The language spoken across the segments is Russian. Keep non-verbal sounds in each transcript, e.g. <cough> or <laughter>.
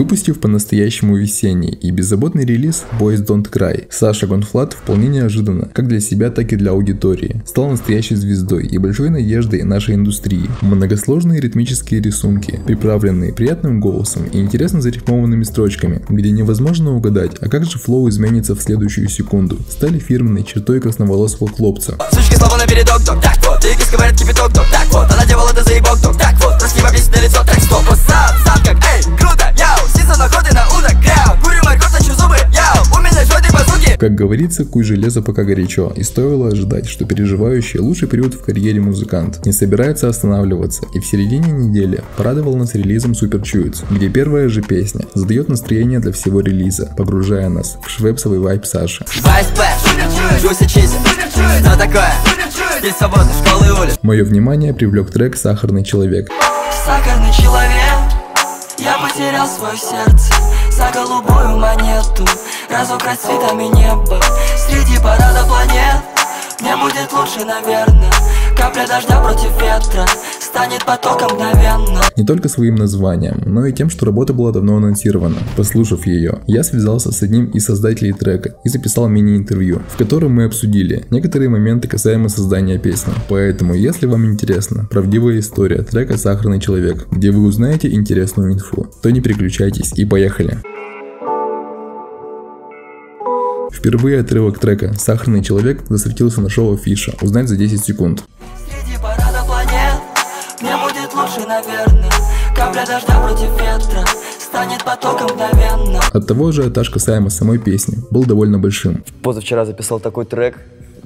Выпустив по-настоящему весенний и беззаботный релиз Boys Don't Cry, Саша GONE.Fludd вполне неожиданно, как для себя, так и для аудитории, стал настоящей звездой и большой надеждой нашей индустрии. Многосложные ритмические рисунки, приправленные приятным голосом и интересно зарифмованными строчками, где невозможно угадать, а как же flow изменится в следующую секунду, стали фирменной чертой красноволосого хлопца. Сучки сезон охоты на удок, Курю морковь, точу зубы, яу У меня жжет базуки Как говорится, куй железо пока горячо. И стоило ожидать, что переживающий лучший период в карьере музыкант Не собирается останавливаться И в середине недели порадовал нас релизом Super Chewits Где первая же песня задает настроение для всего релиза Погружая нас в швепсовый вайп Саши. Мое внимание привлек трек «Сахарный человек». Сахарный человек я потерял свое сердце за голубую монету. Разукрась цветами неба Среди парада планет. Мне будет лучше, наверное Капля дождя против ветра станет потоком мгновенно. Не только своим названием, но и тем, что работа была давно анонсирована. Послушав ее, я связался с одним из создателей трека и записал мини-интервью, в котором мы обсудили некоторые моменты касаемо создания песни. Поэтому, если вам интересна правдивая история трека «Сахарный человек», где вы узнаете интересную инфу, то не переключайтесь и поехали. Впервые отрывок трека «Сахарный человек» засветился на шоу Фиша. Узнать за 10 секунд лучше, наверное Капля дождя против ветра станет потоком мгновенно От того же этаж касаемо самой песни был довольно большим. Позавчера записал такой трек,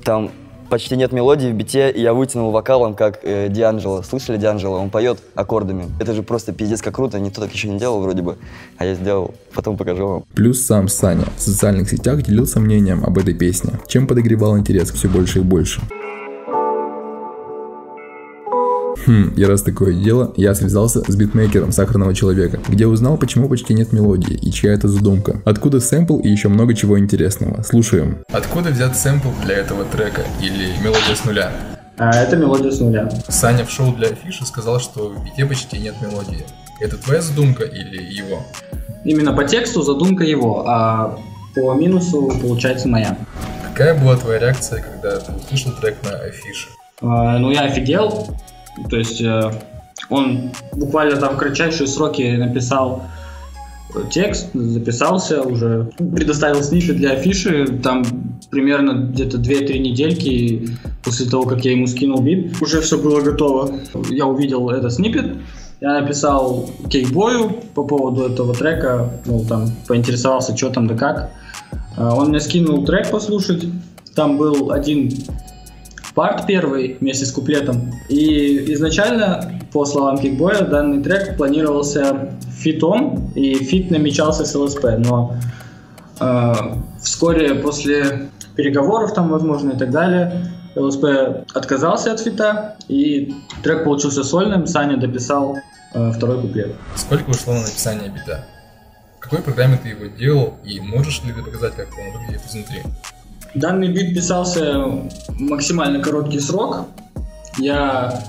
там почти нет мелодии в бите, и я вытянул вокалом, как э, Дианджело. Слышали Дианджело? Он поет аккордами. Это же просто пиздец как круто, никто так еще не делал вроде бы, а я сделал, потом покажу вам. Плюс сам Саня в социальных сетях делился мнением об этой песне, чем подогревал интерес все больше и больше. Хм, и раз такое дело, я связался с битмейкером Сахарного Человека, где узнал, почему почти нет мелодии и чья это задумка. Откуда сэмпл и еще много чего интересного. Слушаем. Откуда взят сэмпл для этого трека или мелодия с нуля? А, это мелодия с нуля. Саня в шоу для афиши сказал, что в бите почти нет мелодии. Это твоя задумка или его? Именно по тексту задумка его, а по минусу получается моя. Какая была твоя реакция, когда ты услышал трек на афише? А, ну, я офигел. То есть э, он буквально там в кратчайшие сроки написал текст, записался уже, предоставил снипет для афиши, там примерно где-то 2-3 недельки после того, как я ему скинул бит, уже все было готово. Я увидел этот snippet, я написал Cakeboy ю по поводу этого трека, ну, там, поинтересовался, что там да как. А, он мне скинул трек послушать, там был один part первый вместе с куплетом. И изначально, по словам Cakeboy я, данный трек планировался feat ом, и feat намечался с ЛСП, но э, вскоре после переговоров там, возможно, и так далее, ЛСП отказался от фита, и трек получился сольным, Саня дописал э, второй куплет. Сколько ушло на написание бита? В какой программе ты его делал, и можешь ли ты показать, как он выглядит изнутри? Данный бит писался максимально короткий срок. Я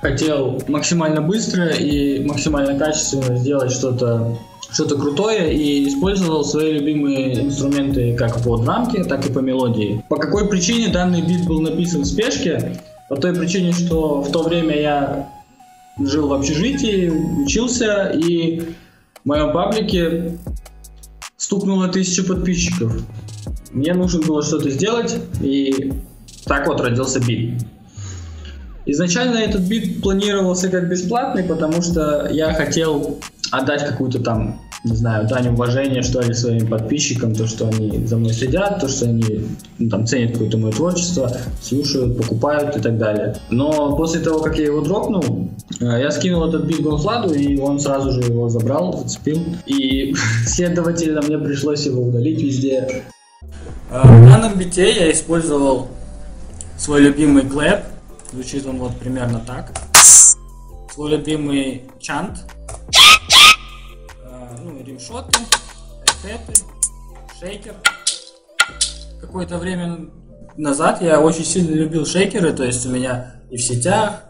хотел максимально быстро и максимально качественно сделать что-то что-то крутое и использовал свои любимые инструменты как по драмке, так и по мелодии. По какой причине данный бит был написан в спешке? По той причине, что в то время я жил в общежитии, учился, и в моем паблике стукнуло тысячу подписчиков. Мне нужно было что-то сделать, и так вот родился бит. Изначально этот бит планировался как бесплатный, потому что я хотел отдать какую-то там не знаю, дань уважения, что ли, своим подписчикам, то, что они за мной следят, то, что они ну, там ценят какое-то мое творчество, слушают, покупают и так далее. Но после того, как я его дропнул, э, я скинул этот бит Гонфладу, и он сразу же его забрал, зацепил. И, <laughs> следовательно, мне пришлось его удалить везде. Э, в данном бите я использовал свой любимый клэп. Звучит он вот примерно так. Свой любимый чант ну, римшоты, айфеты, шейкер. Какое-то время назад я очень сильно любил шейкеры, то есть у меня и в сетях,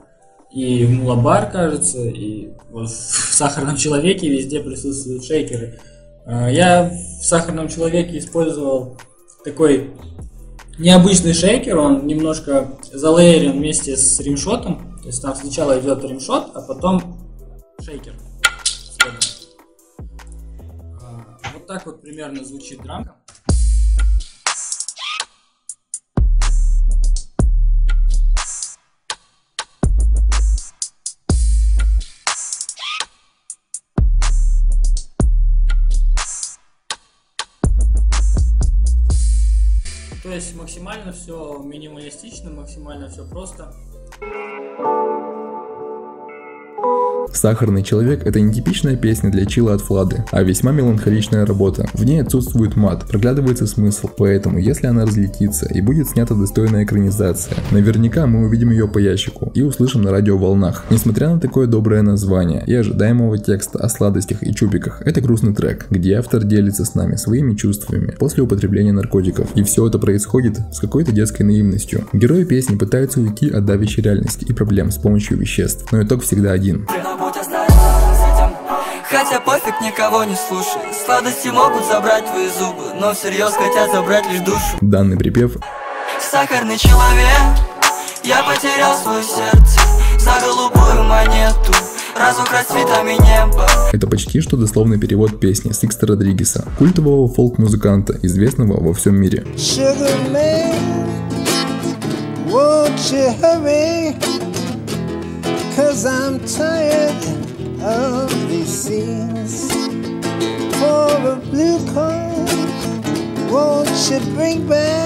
и в Мулабар, кажется, и вот <laughs> в Сахарном Человеке везде присутствуют шейкеры. А, я в Сахарном Человеке использовал такой необычный шейкер, он немножко залейерен вместе с римшотом, то есть там сначала идет римшот, а потом шейкер. А, вот так вот примерно звучит драмка. То есть максимально все минималистично, максимально все просто. «Сахарный человек» — это не типичная песня для чила от Влады, а весьма меланхоличная работа. В ней отсутствует мат, проглядывается смысл, поэтому если она разлетится и будет снята достойная экранизация, наверняка мы увидим ее по ящику и услышим на радиоволнах. Несмотря на такое доброе название и ожидаемого текста о сладостях и чубиках, это грустный трек, где автор делится с нами своими чувствами после употребления наркотиков. И все это происходит с какой-то детской наивностью. Герои песни пытаются уйти от давящей реальности и проблем с помощью веществ, но итог всегда один. Хотя пофиг, никого не слушай Сладости могут забрать твои зубы Но всерьез хотят забрать лишь душу. Данный припев. Сахарный человек Я потерял свое сердце За голубую монету. Разок расцветами неба. Это почти что дословный перевод песни Сикста Родригеса, культового фолк-музыканта, известного во всем мире. Sugar man, won't you hurry? Cause I'm tired of should bring back.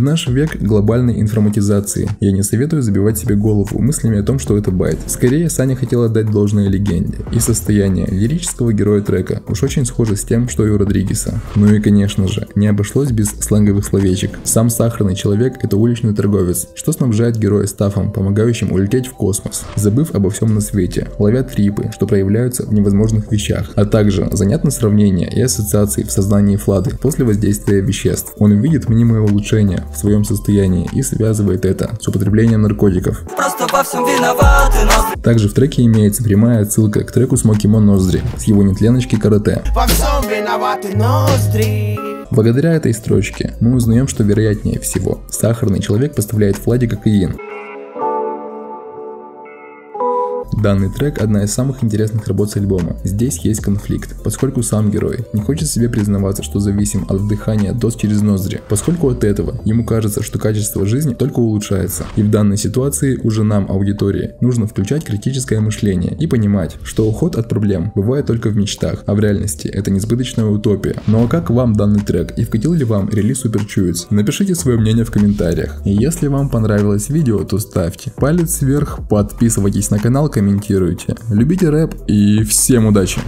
В наш век глобальной информатизации я не советую забивать себе голову мыслями о том, что это байт. Скорее, Саня хотел отдать должное легенде. И состояние лирического героя трека уж очень схоже с тем, что и у Родригеса. Ну и конечно же, не обошлось без сленговых словечек. Сам сахарный человек – это уличный торговец, что снабжает героя стафом, помогающим улететь в космос, забыв обо всем на свете, ловя трипы, что проявляются в невозможных вещах, а также занятно сравнение и ассоциации в сознании Флады после воздействия веществ. Он увидит мнимое улучшение в своем состоянии и связывает это с употреблением наркотиков. Просто во всем виноваты, но... Также в треке имеется прямая отсылка к треку Смокимон Ноздри с его нетленочки карате. Во всем виноваты ноздри. Благодаря этой строчке мы узнаем, что вероятнее всего сахарный человек поставляет Владе кокаин, Данный трек – одна из самых интересных работ с альбома. Здесь есть конфликт, поскольку сам герой не хочет себе признаваться, что зависим от вдыхания доз через ноздри, поскольку от этого ему кажется, что качество жизни только улучшается. И в данной ситуации уже нам, аудитории, нужно включать критическое мышление и понимать, что уход от проблем бывает только в мечтах, а в реальности это несбыточная утопия. Ну а как вам данный трек и вкатил ли вам релиз Super Chewits? Напишите свое мнение в комментариях. И если вам понравилось видео, то ставьте палец вверх, подписывайтесь на канал, комментируйте комментируйте. Любите рэп и всем удачи!